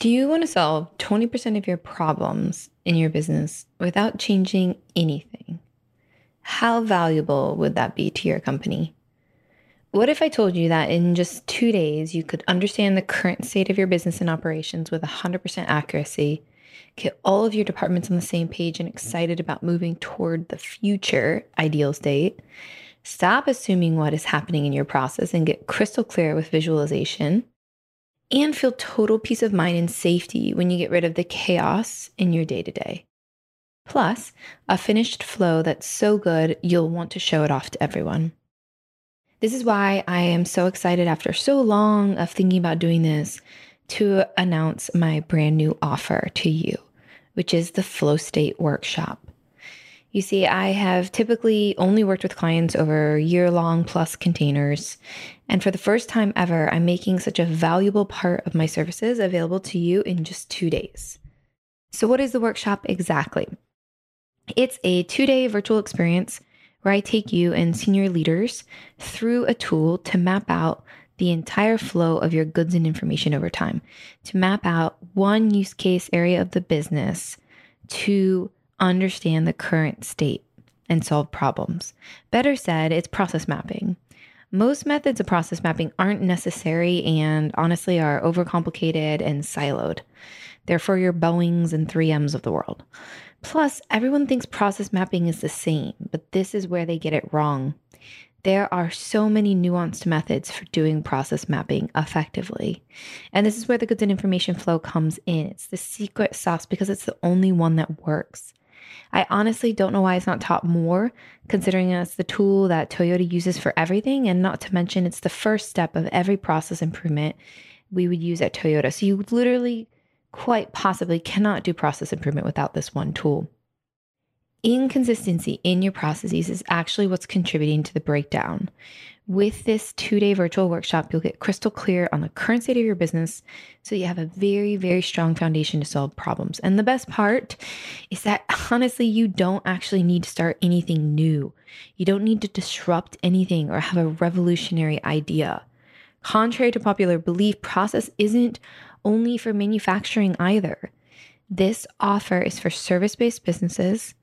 Do you want to solve 20% of your problems in your business without changing anything? How valuable would that be to your company? What if I told you that in just two days you could understand the current state of your business and operations with 100% accuracy, get all of your departments on the same page and excited about moving toward the future ideal state? Stop assuming what is happening in your process and get crystal clear with visualization and feel total peace of mind and safety when you get rid of the chaos in your day to day. Plus, a finished flow that's so good you'll want to show it off to everyone. This is why I am so excited after so long of thinking about doing this to announce my brand new offer to you, which is the Flow State Workshop. You see, I have typically only worked with clients over year long plus containers. And for the first time ever, I'm making such a valuable part of my services available to you in just two days. So, what is the workshop exactly? It's a two day virtual experience where I take you and senior leaders through a tool to map out the entire flow of your goods and information over time, to map out one use case area of the business to understand the current state and solve problems. Better said, it's process mapping. Most methods of process mapping aren't necessary and honestly are overcomplicated and siloed. They're for your Boeings and 3Ms of the world. Plus, everyone thinks process mapping is the same, but this is where they get it wrong. There are so many nuanced methods for doing process mapping effectively. And this is where the goods and information flow comes in. It's the secret sauce because it's the only one that works. I honestly don't know why it's not taught more, considering it's the tool that Toyota uses for everything, and not to mention it's the first step of every process improvement we would use at Toyota. So you literally quite possibly cannot do process improvement without this one tool. Inconsistency in your processes is actually what's contributing to the breakdown. With this two day virtual workshop, you'll get crystal clear on the current state of your business so you have a very, very strong foundation to solve problems. And the best part is that honestly, you don't actually need to start anything new. You don't need to disrupt anything or have a revolutionary idea. Contrary to popular belief, process isn't only for manufacturing either. This offer is for service based businesses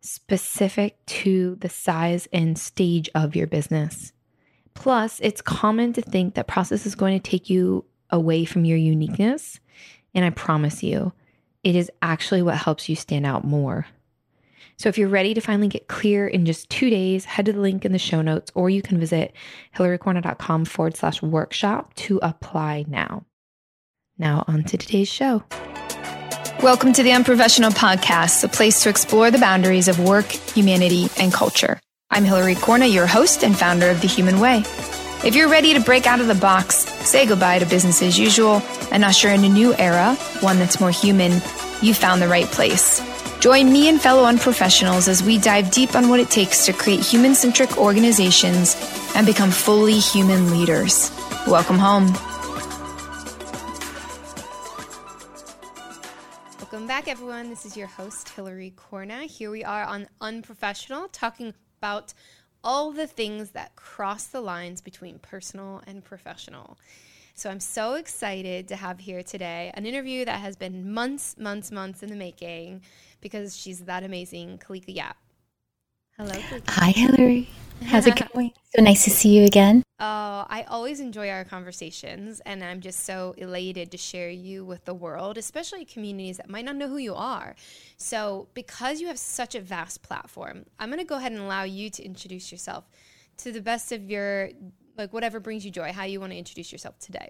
specific to the size and stage of your business. Plus, it's common to think that process is going to take you away from your uniqueness. And I promise you, it is actually what helps you stand out more. So if you're ready to finally get clear in just two days, head to the link in the show notes, or you can visit hillarycorna.com forward slash workshop to apply now. Now, on to today's show. Welcome to the Unprofessional Podcast, a place to explore the boundaries of work, humanity, and culture. I'm Hillary Corna, your host and founder of The Human Way. If you're ready to break out of the box, say goodbye to business as usual, and usher in a new era, one that's more human, you found the right place. Join me and fellow unprofessionals as we dive deep on what it takes to create human centric organizations and become fully human leaders. Welcome home. Welcome back, everyone. This is your host, Hillary Corna. Here we are on Unprofessional, talking about all the things that cross the lines between personal and professional. So I'm so excited to have here today an interview that has been months, months, months in the making because she's that amazing, Kalika Yap. Hello. Hi, Hillary. How's it going? So nice to see you again. Oh, I always enjoy our conversations, and I'm just so elated to share you with the world, especially communities that might not know who you are. So, because you have such a vast platform, I'm going to go ahead and allow you to introduce yourself to the best of your, like, whatever brings you joy, how you want to introduce yourself today.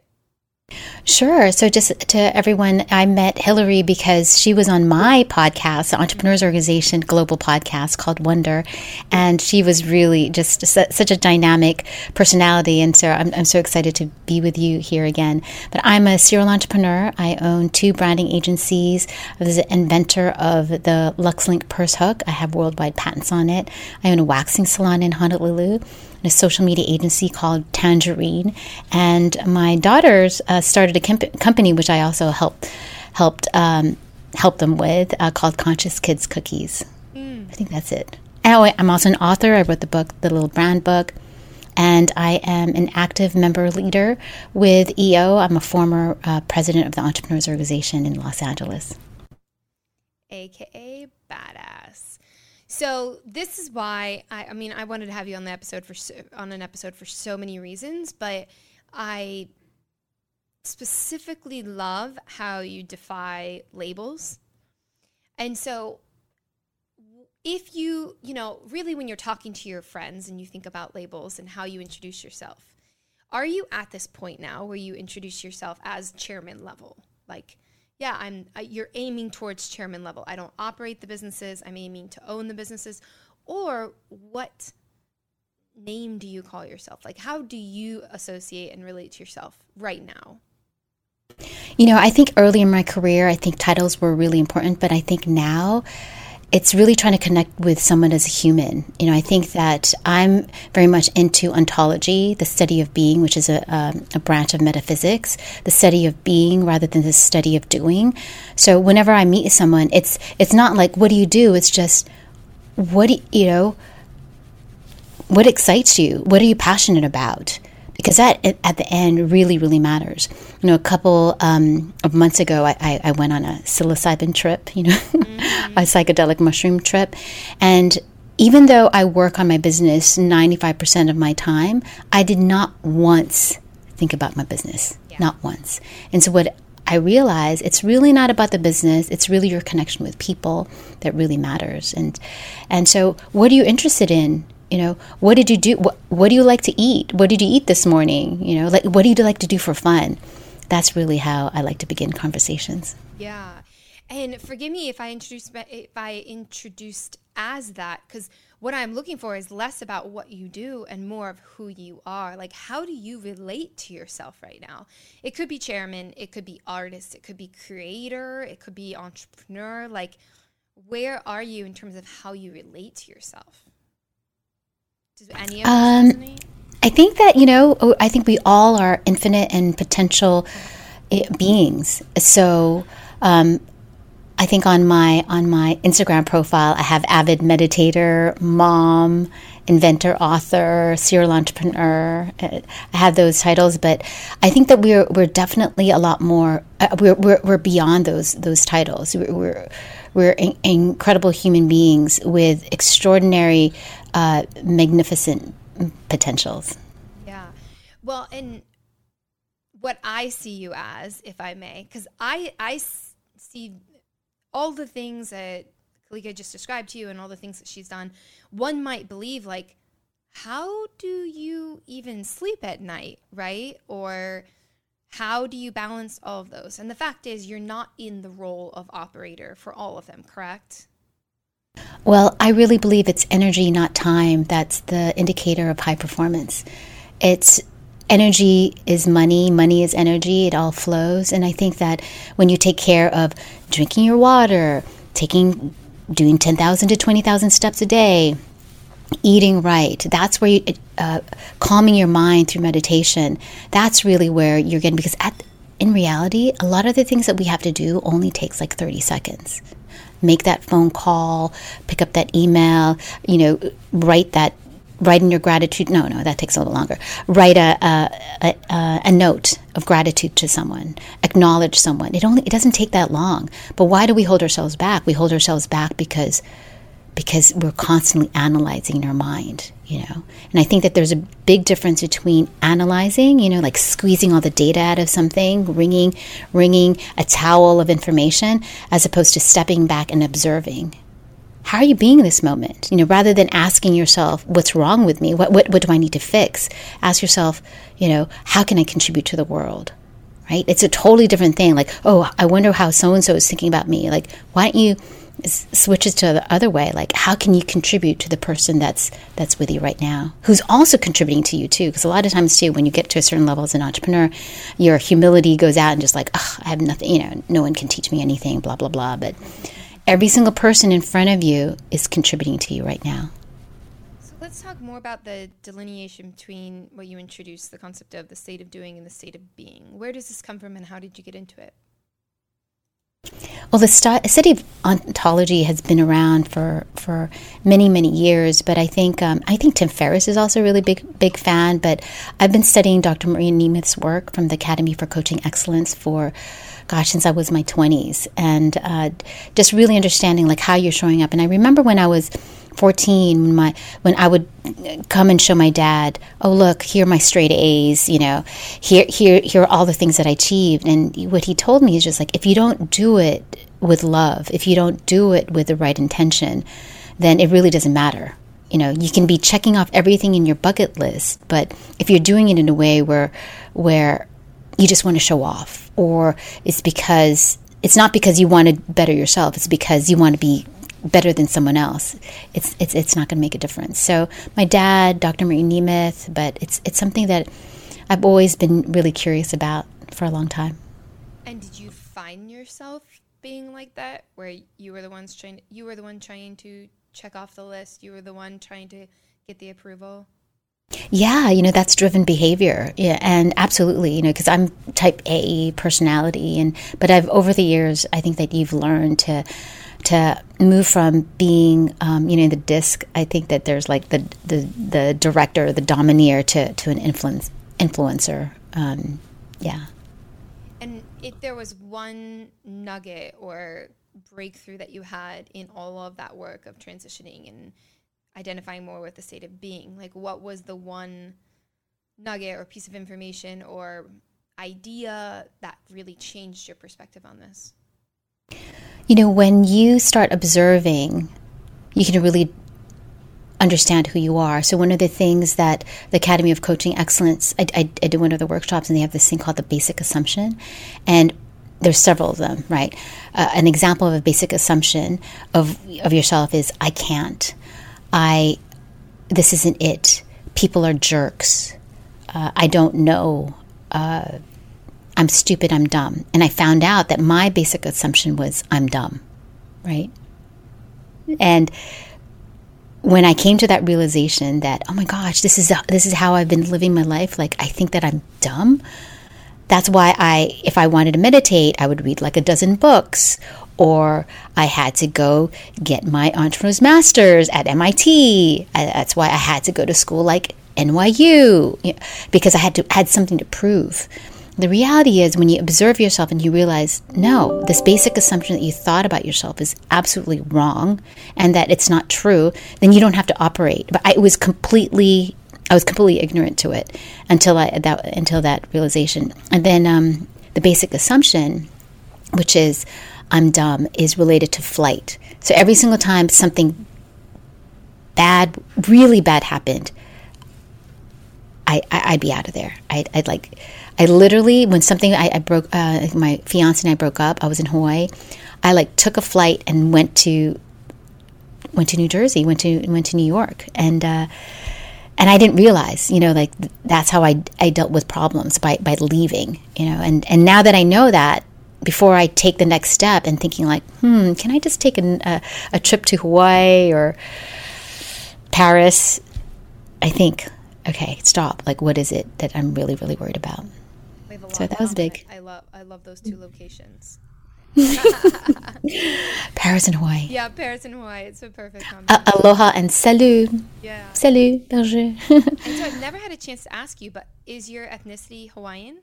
Sure. So, just to everyone, I met Hillary because she was on my podcast, the Entrepreneurs Organization Global Podcast called Wonder. And she was really just such a dynamic personality. And so I'm, I'm so excited to be with you here again. But I'm a serial entrepreneur. I own two branding agencies. I was the inventor of the LuxLink purse hook. I have worldwide patents on it. I own a waxing salon in Honolulu a social media agency called Tangerine. And my daughters uh, started a comp- company, which I also helped helped um, help them with, uh, called Conscious Kids Cookies. Mm. I think that's it. Oh, I'm also an author. I wrote the book, the little brand book. and I am an active member leader with EO. I'm a former uh, president of the Entrepreneurs Organization in Los Angeles. AKA Badass. So this is why I, I mean I wanted to have you on the episode for so, on an episode for so many reasons, but I specifically love how you defy labels. And so if you, you know, really when you're talking to your friends and you think about labels and how you introduce yourself, are you at this point now where you introduce yourself as chairman level? Like, yeah, I'm you're aiming towards chairman level. I don't operate the businesses, I'm aiming to own the businesses. Or what name do you call yourself? Like how do you associate and relate to yourself right now? You know, I think early in my career, I think titles were really important, but I think now it's really trying to connect with someone as a human. You know, I think that I'm very much into ontology, the study of being, which is a, a, a, branch of metaphysics, the study of being rather than the study of doing. So whenever I meet someone, it's it's not like what do you do? It's just what do you know? What excites you? What are you passionate about? Because that at the end really really matters you know a couple um, of months ago I, I, I, went on a psilocybin trip you know mm-hmm. a psychedelic mushroom trip and even though i work on my business 95% of my time i did not once think about my business yeah. not once and so what I realize it's really not about the business. It's really your connection with people that really matters. And and so, what are you interested in? You know what did you do? What, what do you like to eat? What did you eat this morning? You know like what do you like to do for fun? That's really how i like to begin conversations. Yeah. And forgive me if i introduced if i introduced as that because what i'm looking for is less about what you do and more of who you are. Like how do you relate to yourself right now? It could be chairman it could be artist it could be creator it could be entrepreneur. Like where are you in terms of how you relate to yourself um, I think that, you know, oh, I think we all are infinite and potential eh, beings. So, um, I think on my on my Instagram profile, I have avid meditator, mom, inventor, author, serial entrepreneur. I have those titles, but I think that we're we're definitely a lot more. Uh, we're, we're we're beyond those those titles. We're we're, we're in, incredible human beings with extraordinary uh, magnificent potentials. Yeah. Well, and what I see you as, if I may, because I, I see all the things that Kalika just described to you and all the things that she's done, one might believe like, how do you even sleep at night, right? Or how do you balance all of those? And the fact is, you're not in the role of operator for all of them, correct? Well, I really believe it's energy, not time, that's the indicator of high performance. It's energy is money, money is energy, it all flows. And I think that when you take care of drinking your water, taking doing 10,000 to 20,000 steps a day, eating right, that's where you, uh, calming your mind through meditation, that's really where you're getting, because at, in reality, a lot of the things that we have to do only takes like 30 seconds. Make that phone call, pick up that email, you know, write that write in your gratitude. No, no, that takes a little longer. Write a, a, a, a, note of gratitude to someone. Acknowledge someone. It only it doesn't take that long. But why do we hold ourselves back? We hold ourselves back because because we're constantly analyzing in our mind, you know. And I think that there's a big difference between analyzing, you know, like squeezing all the data out of something, wringing, wringing a towel of information, as opposed to stepping back and observing. How are you being in this moment? You know, rather than asking yourself, what's wrong with me? What, what, what do I need to fix? Ask yourself, you know, how can I contribute to the world? Right? It's a totally different thing. Like, oh, I wonder how so and so is thinking about me. Like, why don't you switches to the other way like how can you contribute to the person that's that's with you right now who's also contributing to you too because a lot of times too when you get to a certain level as an entrepreneur your humility goes out and just like i have nothing you know no one can teach me anything blah blah blah but every single person in front of you is contributing to you right now so let's talk more about the delineation between what you introduced the concept of the state of doing and the state of being where does this come from and how did you get into it Well, the st- study of ontology has been around for, for many many years, but I think um, I think Tim Ferriss is also a really big big fan. But I've been studying Dr. Maria Nemeth's work from the Academy for Coaching Excellence for, gosh, since I was my twenties, and uh, just really understanding like how you're showing up. And I remember when I was 14 when my when I would come and show my dad, oh look, here are my straight A's, you know, here here here are all the things that I achieved. And what he told me is just like if you don't do it with love, if you don't do it with the right intention, then it really doesn't matter. You know, you can be checking off everything in your bucket list, but if you're doing it in a way where where you just want to show off or it's because it's not because you want to better yourself, it's because you want to be better than someone else, it's it's it's not going to make a difference. So my dad, Dr. Maria Nemeth, but it's it's something that I've always been really curious about for a long time. And did you find yourself being like that, where you were the ones trying, you were the one trying to check off the list, you were the one trying to get the approval? Yeah, you know, that's driven behavior. Yeah, and absolutely, you know, because I'm type A personality and but I've over the years I think that you've learned to to move from being, um, you know, the disc. I think that there's like the the, the director, the domineer, to to an influence influencer. Um, yeah. And if there was one nugget or breakthrough that you had in all of that work of transitioning and identifying more with the state of being, like what was the one nugget or piece of information or idea that really changed your perspective on this? You know, when you start observing, you can really understand who you are. So, one of the things that the Academy of Coaching Excellence, I, I, I did one of the workshops, and they have this thing called the basic assumption. And there's several of them, right? Uh, an example of a basic assumption of, of yourself is I can't. I, this isn't it. People are jerks. Uh, I don't know. Uh, I'm stupid, I'm dumb. And I found out that my basic assumption was I'm dumb, right? And when I came to that realization that oh my gosh, this is this is how I've been living my life, like I think that I'm dumb. That's why I if I wanted to meditate, I would read like a dozen books or I had to go get my entrepreneur's masters at MIT. That's why I had to go to school like NYU because I had to had something to prove. The reality is, when you observe yourself and you realize, no, this basic assumption that you thought about yourself is absolutely wrong and that it's not true, then you don't have to operate. But I was completely, I was completely ignorant to it until I that until that realization. And then um, the basic assumption, which is I'm dumb, is related to flight. So every single time something bad, really bad happened, I, I would be out of there. I'd, I'd like I literally, when something I, I broke, uh, my fiance and I broke up. I was in Hawaii. I like took a flight and went to went to New Jersey, went to went to New York, and uh, and I didn't realize, you know, like that's how I I dealt with problems by by leaving, you know, and and now that I know that. Before I take the next step and thinking like, hmm, can I just take a, a, a trip to Hawaii or Paris? I think, okay, stop. Like, what is it that I'm really, really worried about? so that was big. I love I love those two locations. Paris and Hawaii. Yeah, Paris and Hawaii. It's a perfect combination. Uh, aloha and salut. Yeah. Salut, Berger. and so I've never had a chance to ask you, but is your ethnicity Hawaiian?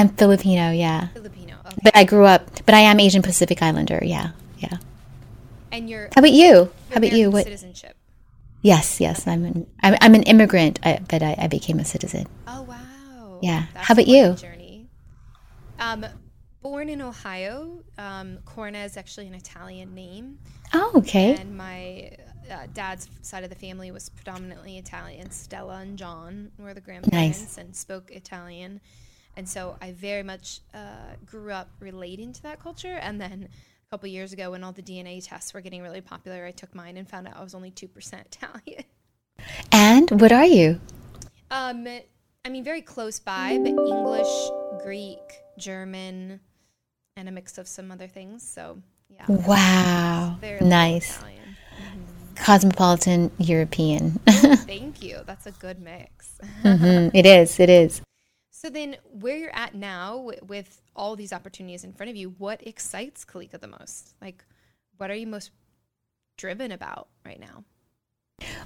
I'm Filipino, yeah. Filipino, okay. But I grew up, but I am Asian Pacific Islander, yeah, yeah. And you're. How about you? How about you? What citizenship? Yes, yes. I'm an I'm, I'm an immigrant, I, but I, I became a citizen. Oh wow. Yeah. That's How about you? Journey. Um, born in Ohio. Um, Corna is actually an Italian name. Oh, okay. And my uh, dad's side of the family was predominantly Italian. Stella and John were the grandparents nice. and spoke Italian. And so I very much uh, grew up relating to that culture. And then a couple years ago, when all the DNA tests were getting really popular, I took mine and found out I was only 2% Italian. And what are you? Um, I mean, very close by, but English, Greek, German, and a mix of some other things. So, yeah. Wow. Nice. Mm-hmm. Cosmopolitan European. Thank you. That's a good mix. mm-hmm. It is. It is. So then, where you're at now with all these opportunities in front of you, what excites Kalika the most? Like, what are you most driven about right now?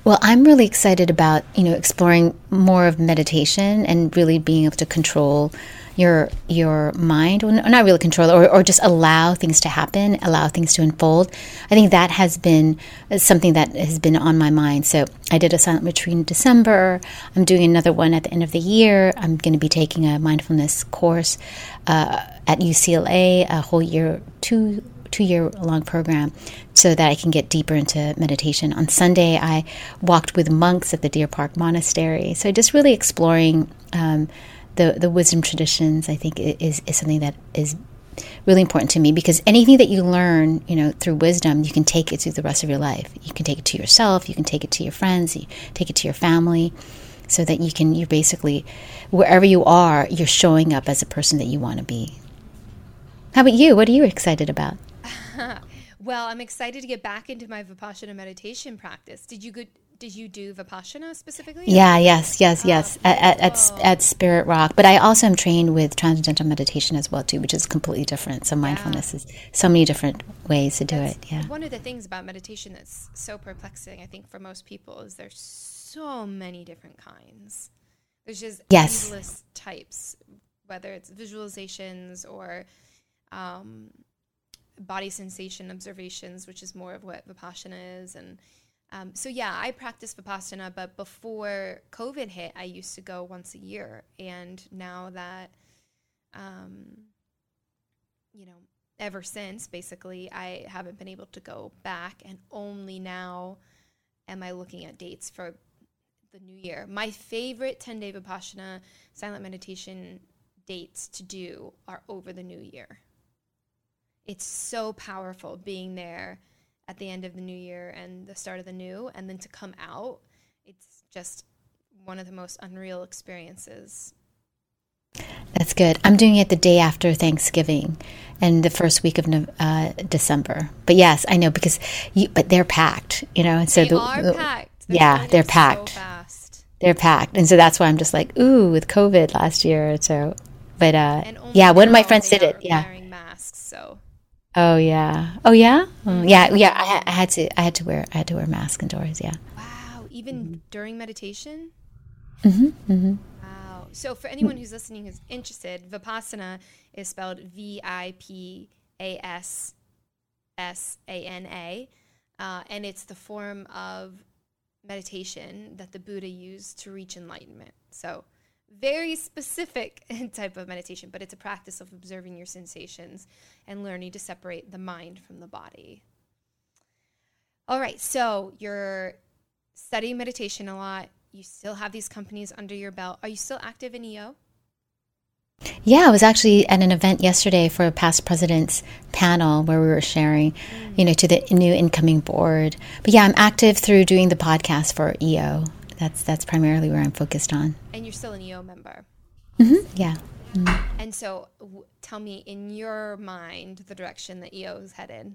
Well, I'm really excited about, you know, exploring more of meditation and really being able to control your your mind, well, not really control or, or just allow things to happen, allow things to unfold. I think that has been something that has been on my mind. So I did a silent retreat in December. I'm doing another one at the end of the year. I'm going to be taking a mindfulness course uh, at UCLA, a whole year, two two year long program so that I can get deeper into meditation. On Sunday, I walked with monks at the Deer Park Monastery. So just really exploring um, the, the wisdom traditions, I think, is, is something that is really important to me because anything that you learn, you know, through wisdom, you can take it through the rest of your life. You can take it to yourself, you can take it to your friends, you take it to your family so that you can you basically wherever you are, you're showing up as a person that you want to be. How about you? What are you excited about? well, I'm excited to get back into my Vipassana meditation practice. Did you did you do Vipassana specifically? Yeah, yes, yes, oh, yes, at, at, at, Spirit Rock. But I also am trained with Transcendental Meditation as well, too, which is completely different. So mindfulness yeah. is so many different ways to do that's it. Yeah. One of the things about meditation that's so perplexing, I think, for most people is there's so many different kinds. There's just yes. endless types, whether it's visualizations or um, body sensation observations, which is more of what Vipassana is. And um, so, yeah, I practice Vipassana, but before COVID hit, I used to go once a year. And now that, um, you know, ever since, basically, I haven't been able to go back. And only now am I looking at dates for the new year. My favorite 10 day Vipassana silent meditation dates to do are over the new year it's so powerful being there at the end of the new year and the start of the new and then to come out. It's just one of the most unreal experiences. That's good. I'm doing it the day after thanksgiving and the first week of uh, december. But yes i know because you but they're packed you know and so they the, are the, packed. They're yeah they're packed so fast. they're packed. And so that's why i'm just like ooh with covid last year. So but uh yeah one of my friends did it. yeah Oh yeah. Oh yeah. Mm, yeah. Yeah. I, I, had to. I had to wear. I had to wear a mask indoors. Yeah. Wow. Even mm-hmm. during meditation. Mm-hmm. Mm-hmm. Wow. So for anyone who's listening who's interested, vipassana is spelled V I P A S S A N A, uh, and it's the form of meditation that the Buddha used to reach enlightenment. So very specific type of meditation, but it's a practice of observing your sensations and learning to separate the mind from the body. All right, so you're studying meditation a lot. You still have these companies under your belt. Are you still active in EO? Yeah, I was actually at an event yesterday for a past presidents panel where we were sharing, mm. you know, to the new incoming board. But yeah, I'm active through doing the podcast for EO that's that's primarily where I'm focused on. And you're still an EO member. Mm-hmm. Yeah. Mm-hmm. And so, w- tell me, in your mind, the direction that EO is headed.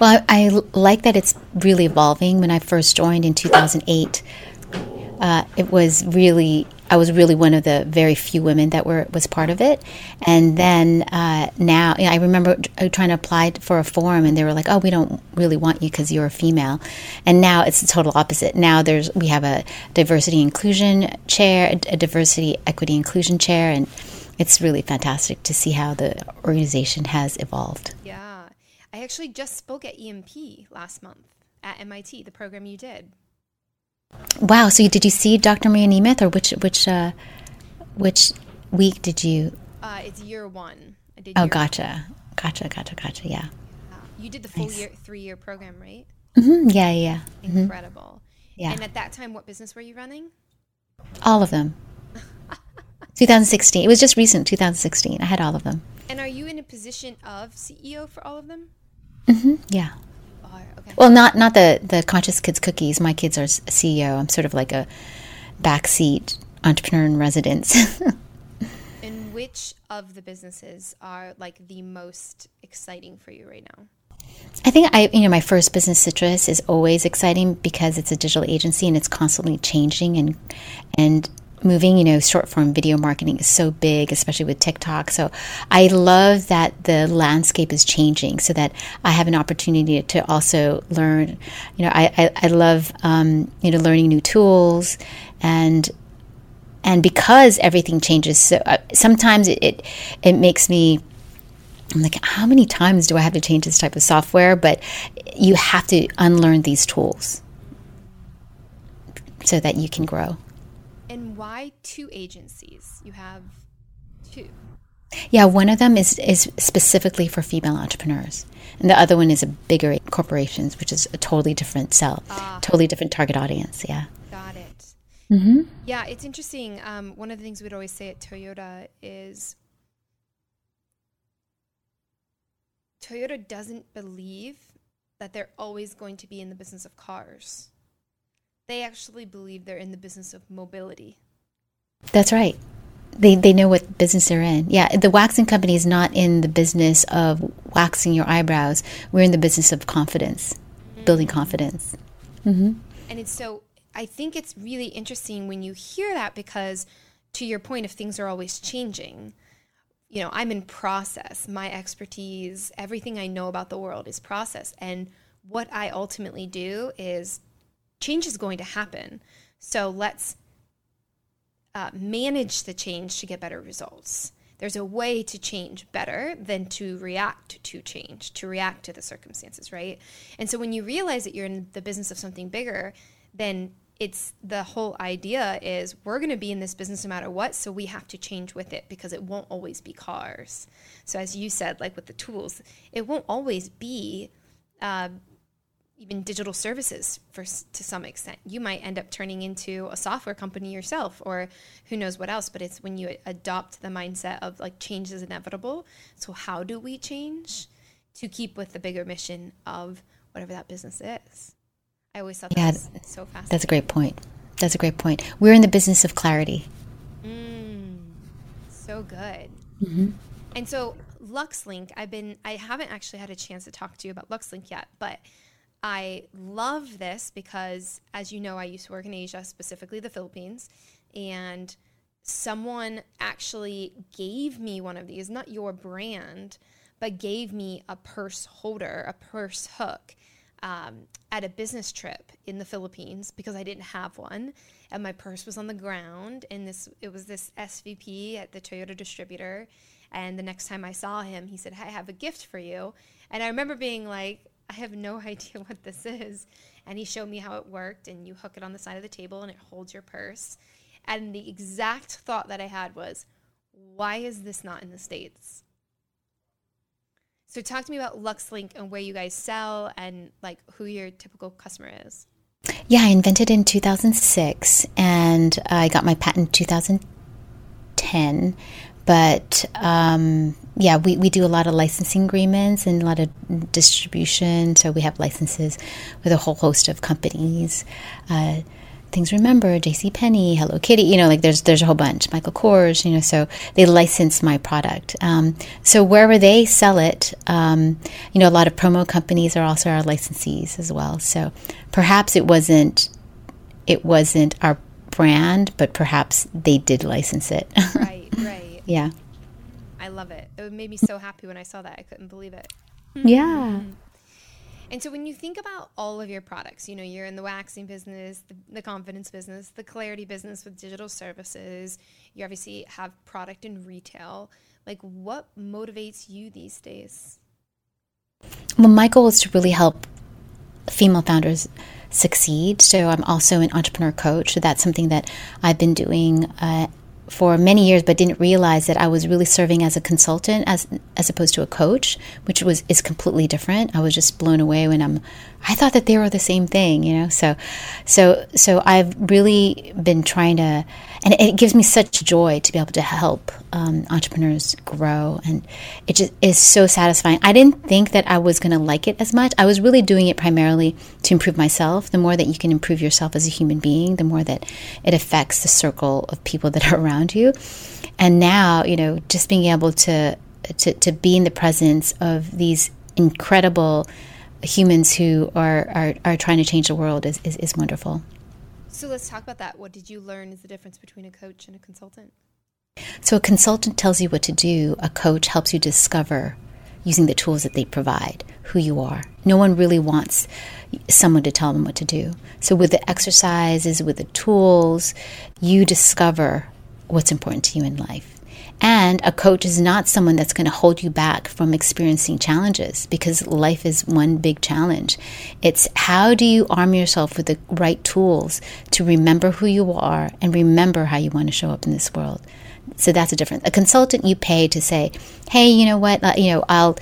Well, I, I like that it's really evolving. When I first joined in 2008, uh, it was really I was really one of the very few women that were was part of it. And then uh, now, you know, I remember uh, trying to apply for a forum, and they were like, "Oh, we don't really want you because you're a female." And now it's the total opposite. Now there's we have a diversity inclusion chair, a diversity equity inclusion chair, and it's really fantastic to see how the organization has evolved. Yeah, I actually just spoke at EMP last month at MIT, the program you did. Wow. So did you see Dr. Maria Nemeth, or which which uh, which week did you? Uh, it's year one. I did. Oh, gotcha, one. gotcha, gotcha, gotcha. Yeah. You did the full nice. year, three year program, right? Mm-hmm. Yeah, yeah. Mm-hmm. Incredible. Mm-hmm. Yeah. And at that time, what business were you running? All of them. 2016. It was just recent, 2016. I had all of them. And are you in a position of CEO for all of them? Mm-hmm. Yeah. Okay. Well, not not the the conscious kids cookies. My kids are CEO. I'm sort of like a backseat entrepreneur in residence. and which of the businesses are like the most exciting for you right now? I think I, you know, my first business, Citrus, is always exciting because it's a digital agency and it's constantly changing and and moving. You know, short form video marketing is so big, especially with TikTok. So I love that the landscape is changing so that I have an opportunity to also learn. You know, I, I, I love, um, you know, learning new tools and and because everything changes so uh, sometimes it, it, it makes me I'm like, how many times do I have to change this type of software? But you have to unlearn these tools so that you can grow. Why two agencies? You have two. Yeah, one of them is, is specifically for female entrepreneurs. And the other one is a bigger corporations, which is a totally different sell, uh, totally different target audience. Yeah. Got it. Mm-hmm. Yeah, it's interesting. Um, one of the things we'd always say at Toyota is Toyota doesn't believe that they're always going to be in the business of cars. They actually believe they're in the business of mobility. That's right. They, they know what business they're in. Yeah, the waxing company is not in the business of waxing your eyebrows. We're in the business of confidence, building confidence. Mm-hmm. And it's so, I think it's really interesting when you hear that because, to your point, if things are always changing, you know, I'm in process. My expertise, everything I know about the world is process. And what I ultimately do is change is going to happen. So let's uh, manage the change to get better results. There's a way to change better than to react to change, to react to the circumstances, right? And so when you realize that you're in the business of something bigger, then it's the whole idea is we're going to be in this business no matter what so we have to change with it because it won't always be cars so as you said like with the tools it won't always be uh, even digital services for to some extent you might end up turning into a software company yourself or who knows what else but it's when you adopt the mindset of like change is inevitable so how do we change to keep with the bigger mission of whatever that business is I always thought yeah, was so fascinating. That's a great point. That's a great point. We're in the business of clarity. Mm, so good. Mm-hmm. And so LuxLink, I've been, I haven't actually had a chance to talk to you about LuxLink yet, but I love this because, as you know, I used to work in Asia, specifically the Philippines, and someone actually gave me one of these, not your brand, but gave me a purse holder, a purse hook um, at a business trip in the Philippines because I didn't have one, and my purse was on the ground. And this it was this SVP at the Toyota distributor. And the next time I saw him, he said, "I have a gift for you." And I remember being like, "I have no idea what this is." And he showed me how it worked. And you hook it on the side of the table, and it holds your purse. And the exact thought that I had was, "Why is this not in the states?" So talk to me about LuxLink and where you guys sell and like who your typical customer is. Yeah, I invented in 2006 and I got my patent in 2010. But um, yeah, we, we do a lot of licensing agreements and a lot of distribution. So we have licenses with a whole host of companies. Uh, Things Remembered, J.C. Penney, Hello Kitty. You know, like there's there's a whole bunch. Michael Kors. You know, so they license my product. Um, so wherever they sell it, um, you know, a lot of promo companies are also our licensees as well. So perhaps it wasn't it wasn't our brand, but perhaps they did license it. right, right. Yeah. I love it. It made me so happy when I saw that. I couldn't believe it. Yeah. And so when you think about all of your products, you know, you're in the waxing business, the, the, confidence business, the clarity business with digital services, you obviously have product in retail. Like what motivates you these days? Well, my goal is to really help female founders succeed. So I'm also an entrepreneur coach. So that's something that I've been doing uh, for many years, but didn't realize that I was really serving as a consultant as as opposed to a coach, which was is completely different. I was just blown away when I'm. I thought that they were the same thing, you know. So, so so I've really been trying to, and it gives me such joy to be able to help um, entrepreneurs grow, and it just is so satisfying. I didn't think that I was going to like it as much. I was really doing it primarily to improve myself. The more that you can improve yourself as a human being, the more that it affects the circle of people that are around you. And now, you know, just being able to to, to be in the presence of these incredible humans who are, are, are trying to change the world is, is, is wonderful. So let's talk about that. What did you learn is the difference between a coach and a consultant? So a consultant tells you what to do, a coach helps you discover using the tools that they provide who you are. No one really wants someone to tell them what to do. So with the exercises, with the tools, you discover what's important to you in life. And a coach is not someone that's going to hold you back from experiencing challenges because life is one big challenge. It's how do you arm yourself with the right tools to remember who you are and remember how you want to show up in this world. So that's a difference. A consultant you pay to say, "Hey, you know what? Uh, you know, I'll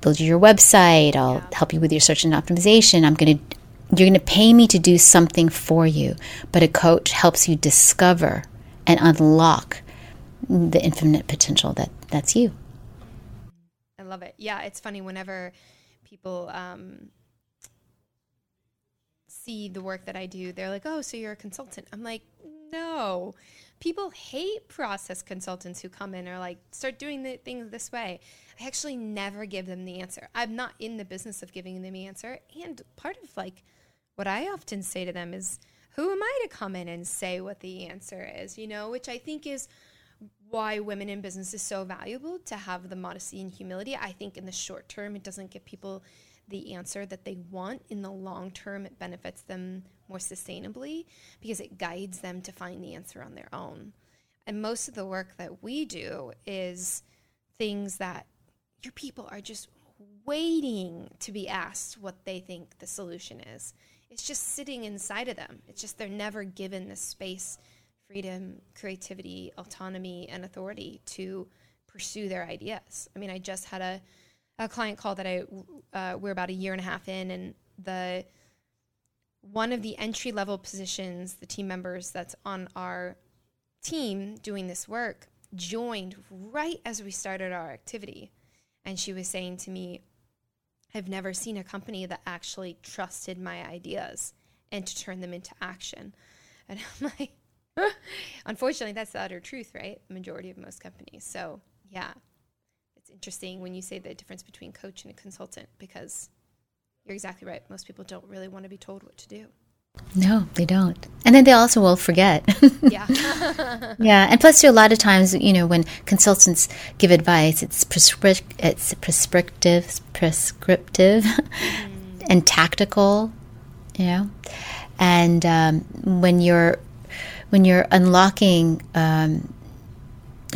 build you your website. I'll yeah. help you with your search and optimization. I'm going to you're going to pay me to do something for you." But a coach helps you discover and unlock the infinite potential that that's you. I love it. Yeah, it's funny whenever people um, see the work that I do, they're like, "Oh, so you're a consultant?" I'm like, "No." People hate process consultants who come in or like start doing the things this way. I actually never give them the answer. I'm not in the business of giving them the answer. And part of like what I often say to them is, "Who am I to come in and say what the answer is?" You know, which I think is why women in business is so valuable to have the modesty and humility. I think in the short term, it doesn't give people the answer that they want. In the long term, it benefits them more sustainably because it guides them to find the answer on their own. And most of the work that we do is things that your people are just waiting to be asked what they think the solution is. It's just sitting inside of them. It's just they're never given the space freedom, creativity, autonomy, and authority to pursue their ideas. I mean, I just had a, a client call that I uh, we're about a year and a half in, and the one of the entry level positions, the team members that's on our team doing this work joined right as we started our activity. And she was saying to me, I've never seen a company that actually trusted my ideas and to turn them into action. And I'm like, Unfortunately, that's the utter truth, right? The majority of most companies. So, yeah, it's interesting when you say the difference between coach and a consultant because you're exactly right. Most people don't really want to be told what to do. No, they don't. And then they also will forget. yeah. yeah. And plus, too, a lot of times, you know, when consultants give advice, it's, prescri- it's prescriptive, prescriptive mm. and tactical, you know. And um, when you're when you're unlocking um,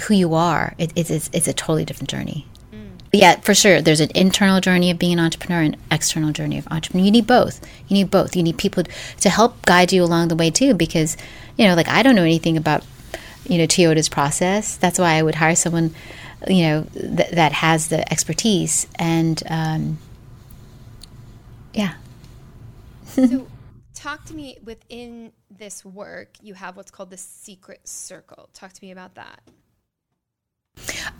who you are, it, it's, it's, it's a totally different journey. Mm. Yeah, for sure. There's an internal journey of being an entrepreneur and external journey of entrepreneur. You need both. You need both. You need people to help guide you along the way too, because you know, like I don't know anything about you know Toyota's process. That's why I would hire someone you know th- that has the expertise and um, yeah. so talk to me within this work you have what's called the secret circle. Talk to me about that.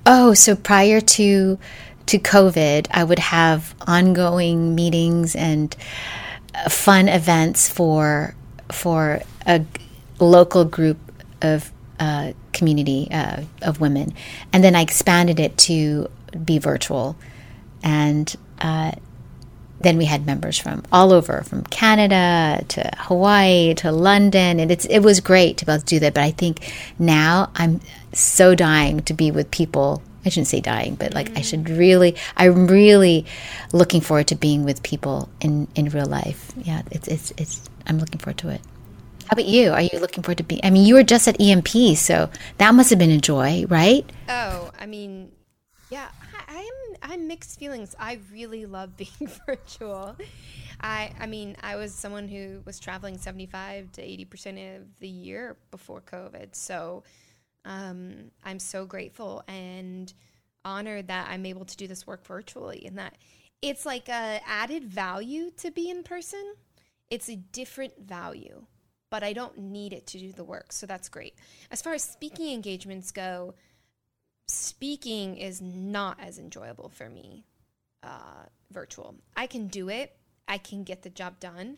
Oh so prior to to covid i would have ongoing meetings and uh, fun events for for a local group of uh, community uh, of women. And then i expanded it to be virtual. And uh, then we had members from all over, from Canada to Hawaii to London, and it's it was great to be able to do that. But I think now I'm so dying to be with people. I shouldn't say dying, but like mm. I should really, I'm really looking forward to being with people in in real life. Yeah, it's it's it's. I'm looking forward to it. How about you? Are you looking forward to being? I mean, you were just at EMP, so that must have been a joy, right? Oh, I mean, yeah, I'm I'm mixed feelings. I really love being virtual. I I mean, I was someone who was traveling 75 to 80% of the year before COVID. So um, I'm so grateful and honored that I'm able to do this work virtually and that it's like a added value to be in person. It's a different value, but I don't need it to do the work. So that's great. As far as speaking engagements go, speaking is not as enjoyable for me uh, virtual. I can do it, I can get the job done,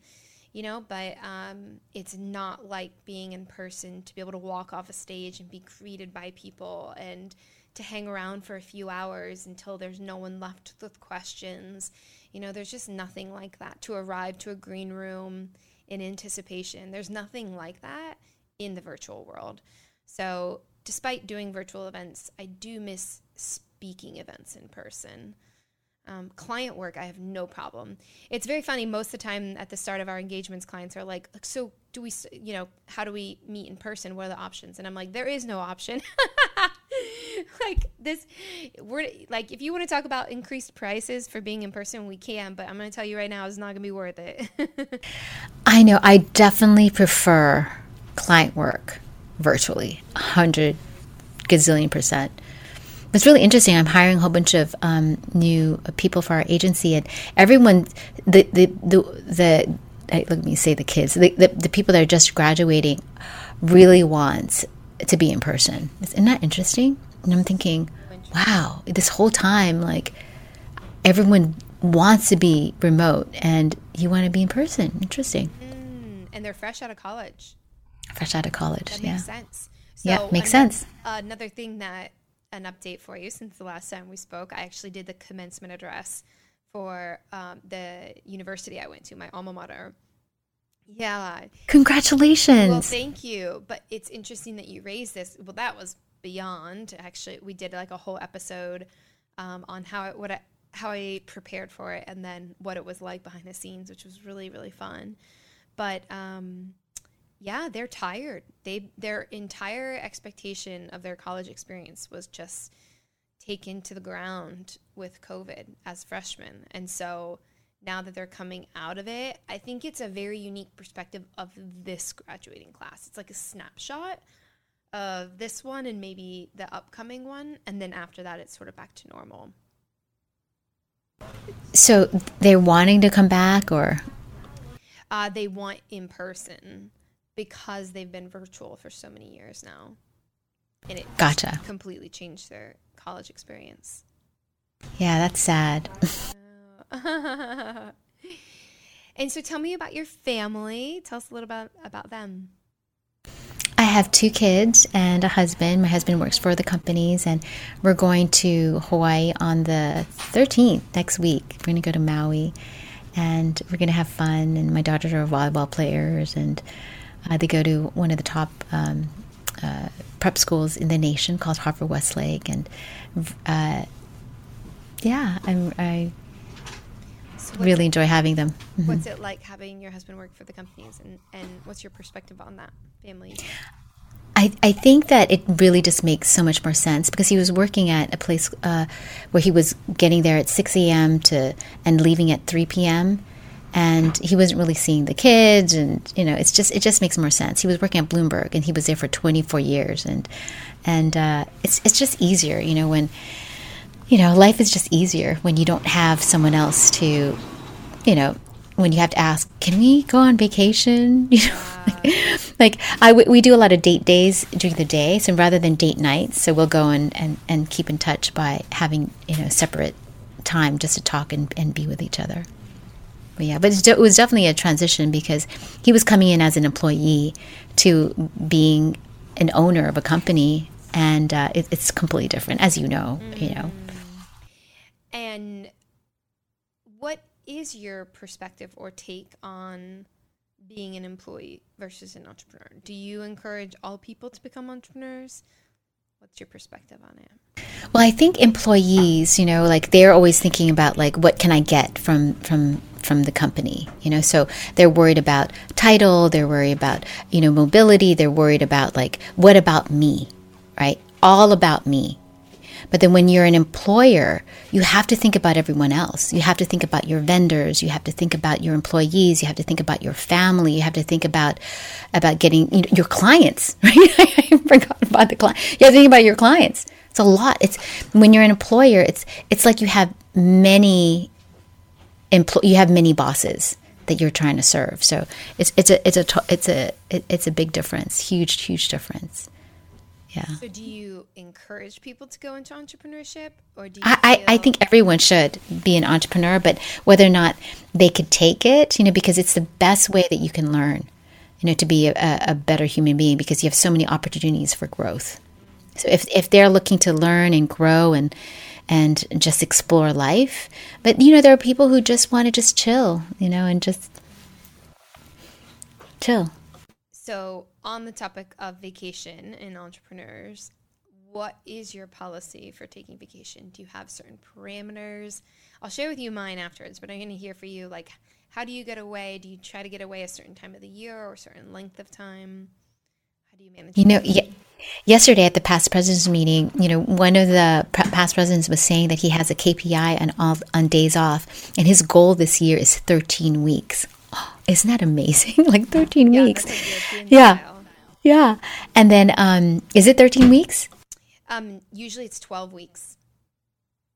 you know, but um, it's not like being in person to be able to walk off a stage and be greeted by people and to hang around for a few hours until there's no one left with questions. You know, there's just nothing like that. To arrive to a green room in anticipation. There's nothing like that in the virtual world. So, despite doing virtual events, I do miss speaking events in person. Um, client work, I have no problem. It's very funny. Most of the time, at the start of our engagements, clients are like, "So, do we? You know, how do we meet in person? What are the options?" And I'm like, "There is no option." like this, we're like, if you want to talk about increased prices for being in person, we can. But I'm going to tell you right now, it's not going to be worth it. I know. I definitely prefer client work virtually, hundred gazillion percent it's really interesting. I'm hiring a whole bunch of um, new people for our agency, and everyone, the the the, the let me say the kids, the, the, the people that are just graduating, really want to be in person. Isn't that interesting? And I'm thinking, wow, this whole time, like everyone wants to be remote, and you want to be in person. Interesting. Mm, and they're fresh out of college. Fresh out of college. That yeah. makes sense. So yeah, makes another, sense. Another thing that an update for you since the last time we spoke. I actually did the commencement address for um, the university I went to, my alma mater. Yeah. Congratulations. Well, thank you. But it's interesting that you raised this. Well, that was beyond. Actually, we did like a whole episode um, on how it, what I, how I prepared for it, and then what it was like behind the scenes, which was really really fun. But um, yeah, they're tired. They their entire expectation of their college experience was just taken to the ground with COVID as freshmen. And so now that they're coming out of it, I think it's a very unique perspective of this graduating class. It's like a snapshot of this one and maybe the upcoming one, and then after that it's sort of back to normal. So they're wanting to come back or uh, they want in person because they've been virtual for so many years now. And it gotcha. completely changed their college experience. Yeah, that's sad. and so tell me about your family. Tell us a little about about them. I have two kids and a husband. My husband works for the companies, and we're going to Hawaii on the 13th next week. We're going to go to Maui, and we're going to have fun. And my daughters are volleyball players, and uh, they go to one of the top um, uh, prep schools in the nation called Harvard Westlake, and uh, yeah, I'm, i so really enjoy having them. Mm-hmm. What's it like having your husband work for the companies, and, and what's your perspective on that family? I, I think that it really just makes so much more sense because he was working at a place uh, where he was getting there at 6 a.m. to and leaving at 3 p.m and he wasn't really seeing the kids and you know it's just it just makes more sense. He was working at bloomberg and he was there for 24 years and and uh, it's it's just easier you know when you know life is just easier when you don't have someone else to you know when you have to ask can we go on vacation? You know like I we do a lot of date days during the day so rather than date nights so we'll go and and, and keep in touch by having you know separate time just to talk and, and be with each other yeah, but it was definitely a transition because he was coming in as an employee to being an owner of a company, and uh, it, it's completely different, as you know. Mm. You know. And what is your perspective or take on being an employee versus an entrepreneur? Do you encourage all people to become entrepreneurs? What's your perspective on it? Well, I think employees, you know, like they're always thinking about like what can I get from from from the company you know? So they're worried about title they're worried about you know mobility they're worried about like what about me right? All about me but then when you're an employer you have to think about everyone else. You have to think about your vendors. You have to think about your employees. You have to think about your family. You have to think about about getting you know, your clients right? I forgot about the client you have to think about your clients. It's a lot. It's when you're an employer it's it's like you have many empl- you have many bosses that you're trying to serve. So it's it's a it's a it's a it's a big difference, huge huge difference. Yeah. So do you encourage people to go into entrepreneurship, or do you? I feel- I, I think everyone should be an entrepreneur, but whether or not they could take it, you know, because it's the best way that you can learn, you know, to be a, a better human being because you have so many opportunities for growth. So if if they're looking to learn and grow and and just explore life. But you know, there are people who just want to just chill, you know, and just chill. So, on the topic of vacation and entrepreneurs, what is your policy for taking vacation? Do you have certain parameters? I'll share with you mine afterwards, but I'm going to hear for you like how do you get away? Do you try to get away a certain time of the year or a certain length of time? How do you manage? You know, yeah, yesterday at the past presidents meeting, you know, one of the past presidents was saying that he has a KPI on all, on days off, and his goal this year is 13 weeks. Isn't that amazing? like 13 Yeah, weeks. like Yeah. style. Yeah. And then, um, is it 13 weeks? Um, usually it's 12 weeks.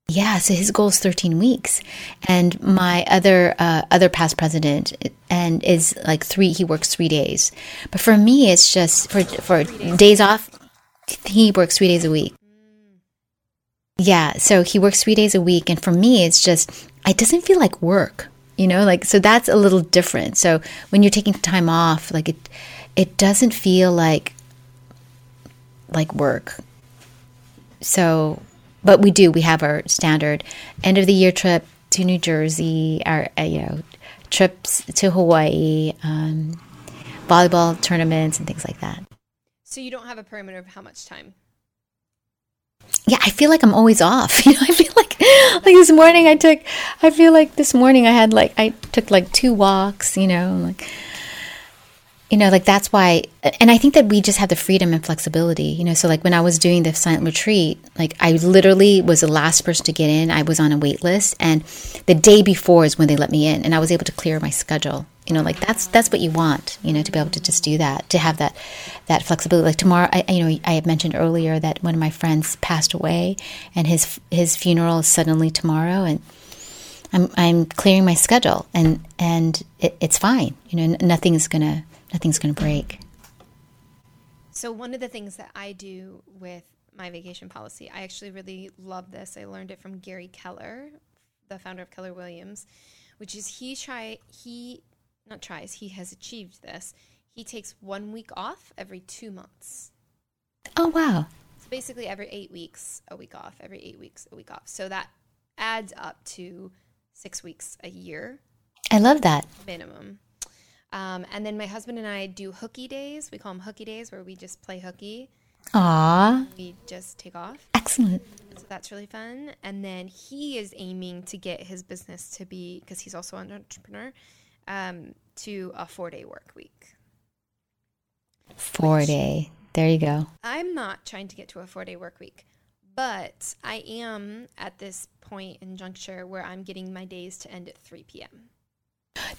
Yeah, so his goal is 13 weeks, and my other uh, other past president and is like three. He works three days, but for me, it's just for for days off. He works three days a week. Yeah, so he works three days a week, and for me, it's just it doesn't feel like work, you know. Like so, that's a little different. So when you're taking time off, like it, it doesn't feel like like work. So, but we do. We have our standard end of the year trip to New Jersey. Our uh, you know trips to Hawaii, um, volleyball tournaments, and things like that. So you don't have a perimeter of how much time. Yeah, I feel like I'm always off. You know, I feel like like this morning I took. I feel like this morning I had like I took like two walks. You know, like you know, like that's why. And I think that we just have the freedom and flexibility. You know, so like when I was doing the silent retreat, like I literally was the last person to get in. I was on a wait list, and the day before is when they let me in, and I was able to clear my schedule. You know, like that's that's what you want. You know, to be able to just do that, to have that that flexibility. Like tomorrow, I you know I had mentioned earlier that one of my friends passed away, and his his funeral is suddenly tomorrow, and I'm I'm clearing my schedule, and and it, it's fine. You know, nothing's gonna nothing's gonna break. So one of the things that I do with my vacation policy, I actually really love this. I learned it from Gary Keller, the founder of Keller Williams, which is he try he not tries, he has achieved this. He takes one week off every two months. Oh wow, So basically every eight weeks, a week off, every eight weeks, a week off. So that adds up to six weeks a year I love that. minimum. Um, and then my husband and I do hooky days. We call them hooky days where we just play hooky. Aw, We just take off. excellent. So that's really fun. And then he is aiming to get his business to be, because he's also an entrepreneur, um, to a four day work week. Four day. There you go. I'm not trying to get to a four day work week, but I am at this point in juncture where I'm getting my days to end at 3 p.m.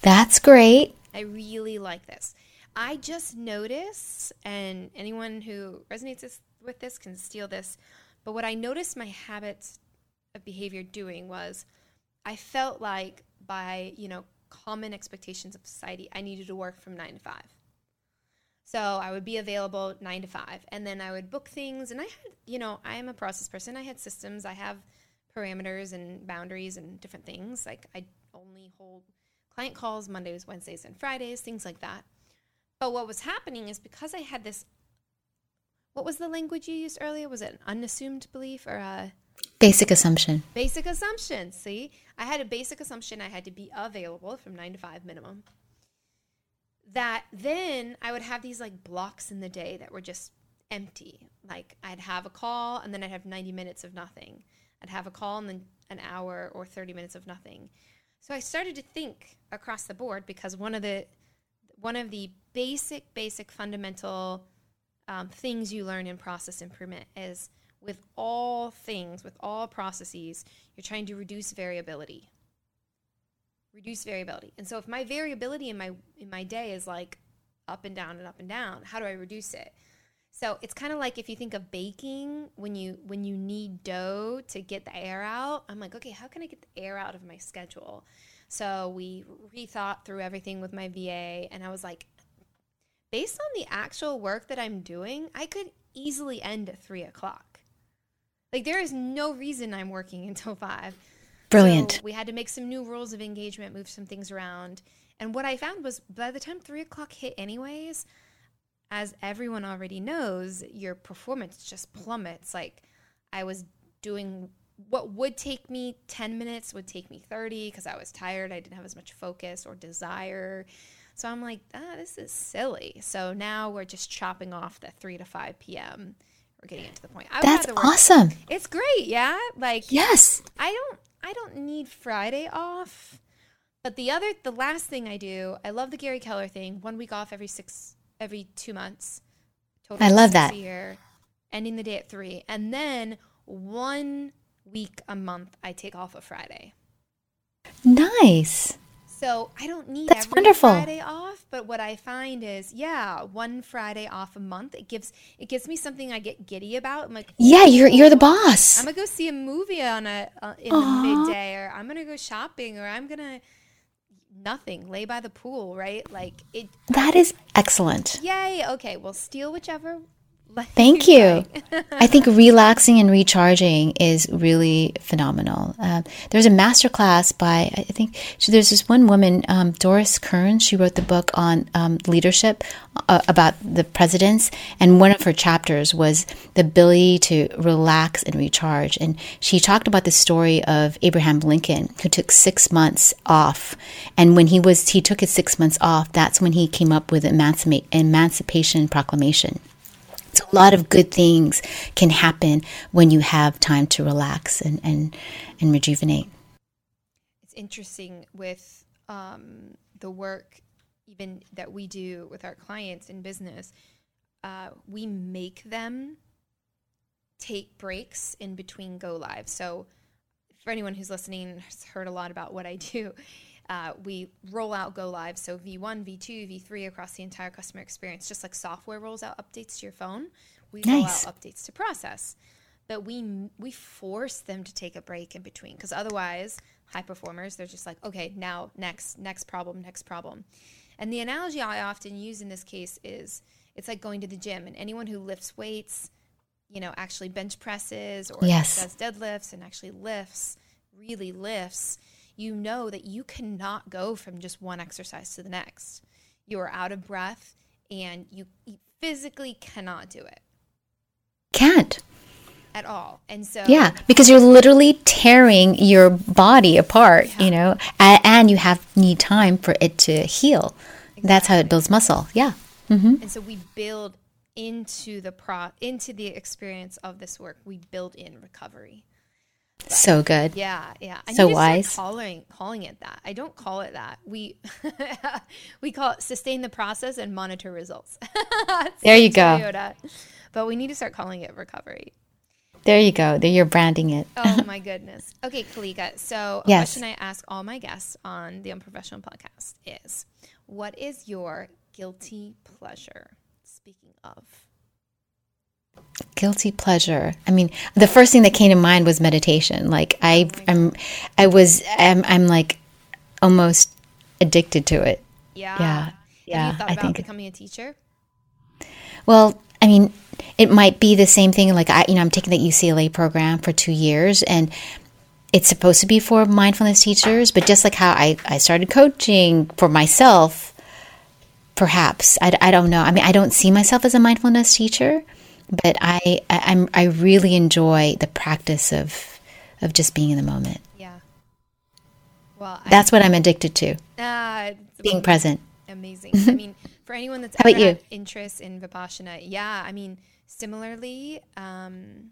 That's great. I really like this. I just notice, and anyone who resonates this, with this can steal this, but what I noticed my habits of behavior doing was I felt like by, you know, common expectations of society, I needed to work from nine to five. So I would be available nine to five, and then I would book things. And I had, you know, I am a process person. I had systems. I have parameters and boundaries and different things. Like I only hold client calls Mondays, Wednesdays, and Fridays, things like that. But what was happening is because I had this, what was the language you used earlier? Was it an unassumed belief or a Basic assumption. basic assumption? See, I had a basic assumption I had to be available from nine to five minimum. That then I would have these like blocks in the day that were just empty. Like I'd have a call and then I'd have 90 minutes of nothing. I'd have a call and then an hour or 30 minutes of nothing. So I started to think across the board because one of the one of the basic basic fundamental um, things you learn in process improvement is with all things with all processes you're trying to reduce variability. Reduce variability. And so if my variability in my in my day is like up and down and up and down how do i reduce it? So it's kind of like if you think of baking when you when you need dough to get the air out i'm like okay how can i get the air out of my schedule? So we rethought through everything with my va and i was like based on the actual work that i'm doing i could easily end at three o'clock like there is no reason i'm working until five Brilliant. so we had to make some new rules of engagement, move some things around. And what I found was by the time three o'clock hit, anyways, as everyone already knows, your performance just plummets. Like I was doing what would take me 10 minutes would take me 30 because I was tired. I didn't have as much focus or desire. So I'm like, ah, this is silly. So now we're just chopping off the 3 to 5 p.m. We're getting it to the point. I That's awesome. It's great, yeah. Like Yes. I don't I don't need Friday off. But the other the last thing I do, I love the Gary Keller thing, one week off every six every two months. I love that. A year, ending the day at three. And then one week a month I take off a Friday. Nice. So I don't need That's every wonderful. Friday off, but what I find is, yeah, one Friday off a month. It gives it gives me something I get giddy about. I'm like, Yeah, you're you're the boss. I'm gonna go see a movie on a uh, in Aw. the midday, or I'm gonna go shopping, or I'm gonna nothing lay by the pool, right? Like it. That is excellent. Yay! Okay, we'll steal whichever. Thank you. I think relaxing and recharging is really phenomenal. Uh, there's a master class by, I think, so there's this one woman, um, Doris Kearns. She wrote the book on um, leadership uh, about the presidents. And one of her chapters was the ability to relax and recharge. And she talked about the story of Abraham Lincoln, who took six months off. And when he was, he took his six months off, that's when he came up with Emancipate, Emancipation Proclamation. So a lot of good things can happen when you have time to relax and, and, and rejuvenate. it's interesting with um, the work even that we do with our clients in business uh, we make them take breaks in between go live so for anyone who's listening has heard a lot about what i do uh, we roll out go live. So v1 v2 v3 across the entire customer experience just like software rolls out updates to your phone we roll out updates to process. But we we force them to take a break in between because otherwise high performers they're just like okay now next next problem next problem. And the analogy i often use in this case is it's like going to the gym and anyone who lifts weights you know actually bench presses or Yes. does deadlifts and actually lifts really lifts you know that you cannot go from just one exercise to the next you are out of breath and you you physically cannot do it Can't. at all and so Yeah, because you're literally tearing your body apart, you know, and you have need time for it to heal. That's how it builds muscle. Yeah. Mm-hmm. And so we build into the pro into the experience of this work. We build in recovery. So good. Yeah, yeah. I So need to start wise. calling calling it that. I don't call it that. We we call it sustain the process and monitor results. There you Thanks, go. Toyota. But we need to start calling it recovery. There you go. There you're branding it. Oh my goodness. Okay, Kalika. So a Yes. question I ask all my guests on the Unprofessional podcast is what is your guilty pleasure? Speaking of. Guilty pleasure. I mean, the first thing that came to mind was meditation. Like I, I'm, I was, I'm, I'm like almost addicted to it. Yeah. Yeah, yeah, I about think- becoming a teacher? Well, I mean, it might be the same thing. Like I, you know, I'm taking the UCLA program for two years, and it's supposed to be for mindfulness teachers. But just like how I, I started coaching for myself, perhaps I, I don't know. I mean, I don't see myself as a mindfulness teacher, but I, I I'm I really enjoy the practice of of just being in the moment. Yeah. Well, I, That's what I'm addicted to, it's being present. amazing. I mean, for anyone that's How ever about had interest in Vipassana, yeah, I mean, similarly, um,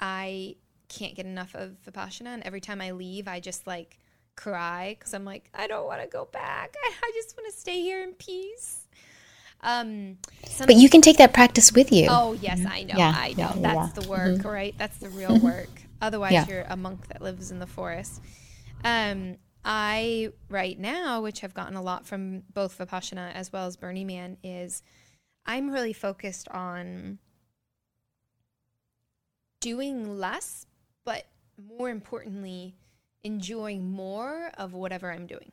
I can't get enough of Vipassana. And every time I leave, I just like cry because I'm like, I don't want to go back. I, I just want to stay here in peace. Um, But you can take that practice with you. Oh yes, I know. Yeah, I know. yeah, yeah, That's yeah. the work, right? That's the real work. Otherwise, Yeah. you're a monk that lives in the forest. Um, I right now, which have gotten a lot from both Vipassana as well as Burning Man, is I'm really focused on doing less, but more importantly, enjoying more of whatever I'm doing.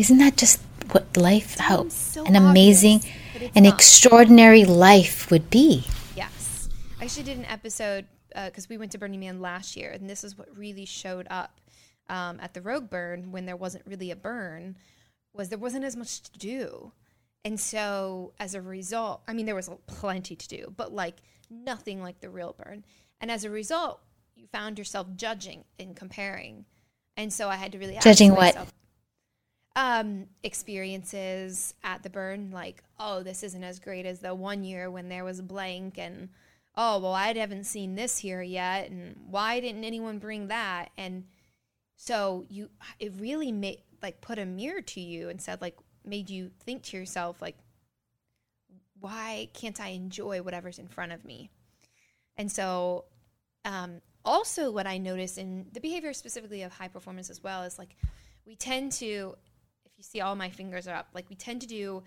Isn't that just what life, how so an amazing, obvious, an not. extraordinary life would be? Yes. I actually did an episode because we went to Burning Man last year, and this is what really showed up um, at the Rogue Burn when there wasn't really a burn, was there wasn't as much to do. And so as a result, I mean, there was plenty to do, but like nothing like the real burn. And as a result, you found yourself judging and comparing. And so I had to really ask Judging what? myself, um, experiences at the burn, like, oh, this isn't as great as the one year when there was blank, and oh, well, I haven't seen this here yet, and why didn't anyone bring that? And so you, it really made like put a mirror to you and said like made you think to yourself like, why can't I enjoy whatever's in front of me? And so, um, also what I notice in the behavior specifically of high performance as well is like we tend to you see all my fingers are up. Like we tend to do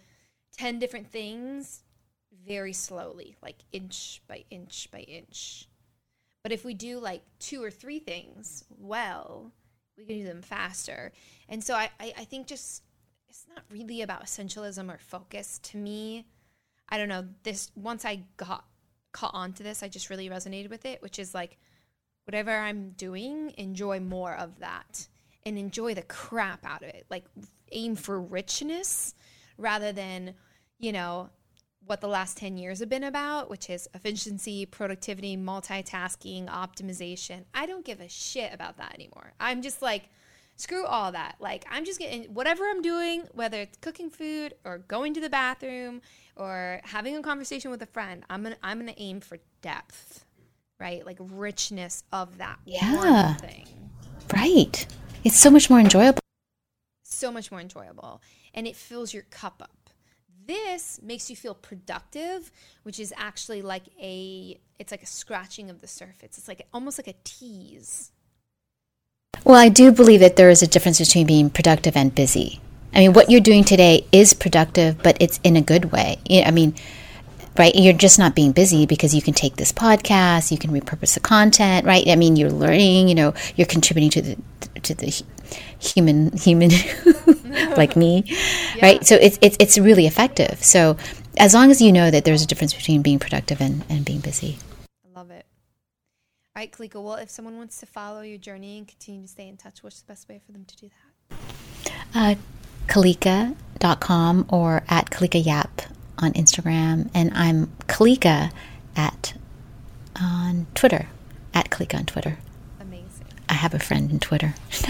10 different things very slowly, like inch by inch by inch. But if we do like two or three things well, we can do them faster. And so I, I, I think just it's not really about essentialism or focus to me. I don't know. This once I got caught on to this, I just really resonated with it, which is like whatever I'm doing, enjoy more of that and enjoy the crap out of it. Like aim for richness rather than, you know, what the last 10 years have been about, which is efficiency, productivity, multitasking, optimization. I don't give a shit about that anymore. I'm just like, screw all that. Like, I'm just getting whatever I'm doing, whether it's cooking food or going to the bathroom or having a conversation with a friend, I'm gonna I'm gonna aim for depth, right? Like richness of that yeah. Right. It's so much more enjoyable. So much more enjoyable. And it fills your cup up. This makes you feel productive, which is actually like a it's like a scratching of the surface. It's like almost like a tease. Well, I do believe that there is a difference between being productive and busy. I mean, what you're doing today is productive, but it's in a good way. I mean, right? You're just not being busy because you can take this podcast, you can repurpose the content, right? I mean, you're learning, you know, you're contributing to the to the human human like me, yeah. right? So it's it's it's really effective. So as long as you know that there's a difference between being productive and, and being busy. I love it. All right, Kalika. Well, if someone wants to follow your journey and continue to stay in touch, what's the best way for them to do that? Uh, Kalika.com or at Kalika Yap on Instagram, and I'm Kalika at on Twitter, at Kalika on Twitter. Amazing. I have a friend in Twitter.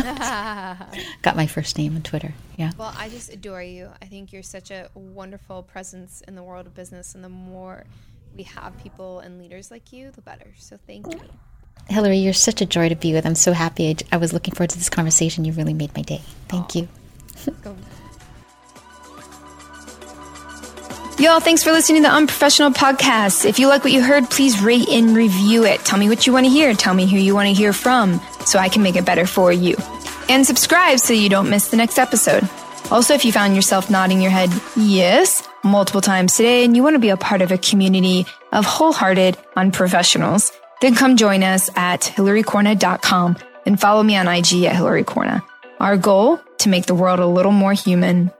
Got my first name on Twitter. Yeah. Well, I just adore you. I think you're such a wonderful presence in the world of business, and the more we have people and leaders like you, the better. So thank you. Hillary, you're such a joy to be with. I'm so happy. I, I was looking forward to this conversation. You really made my day. Thank Aww. you. Y'all, thanks for listening to the Unprofessional Podcast. If you like what you heard, please rate and review it. Tell me what you want to hear. Tell me who you want to hear from so I can make it better for you. And subscribe so you don't miss the next episode. Also, if you found yourself nodding your head yes multiple times today and you want to be a part of a community of wholehearted unprofessionals, then come join us at hillarycorna.com and follow me on IG at hillarycorna. Our goal to make the world a little more human.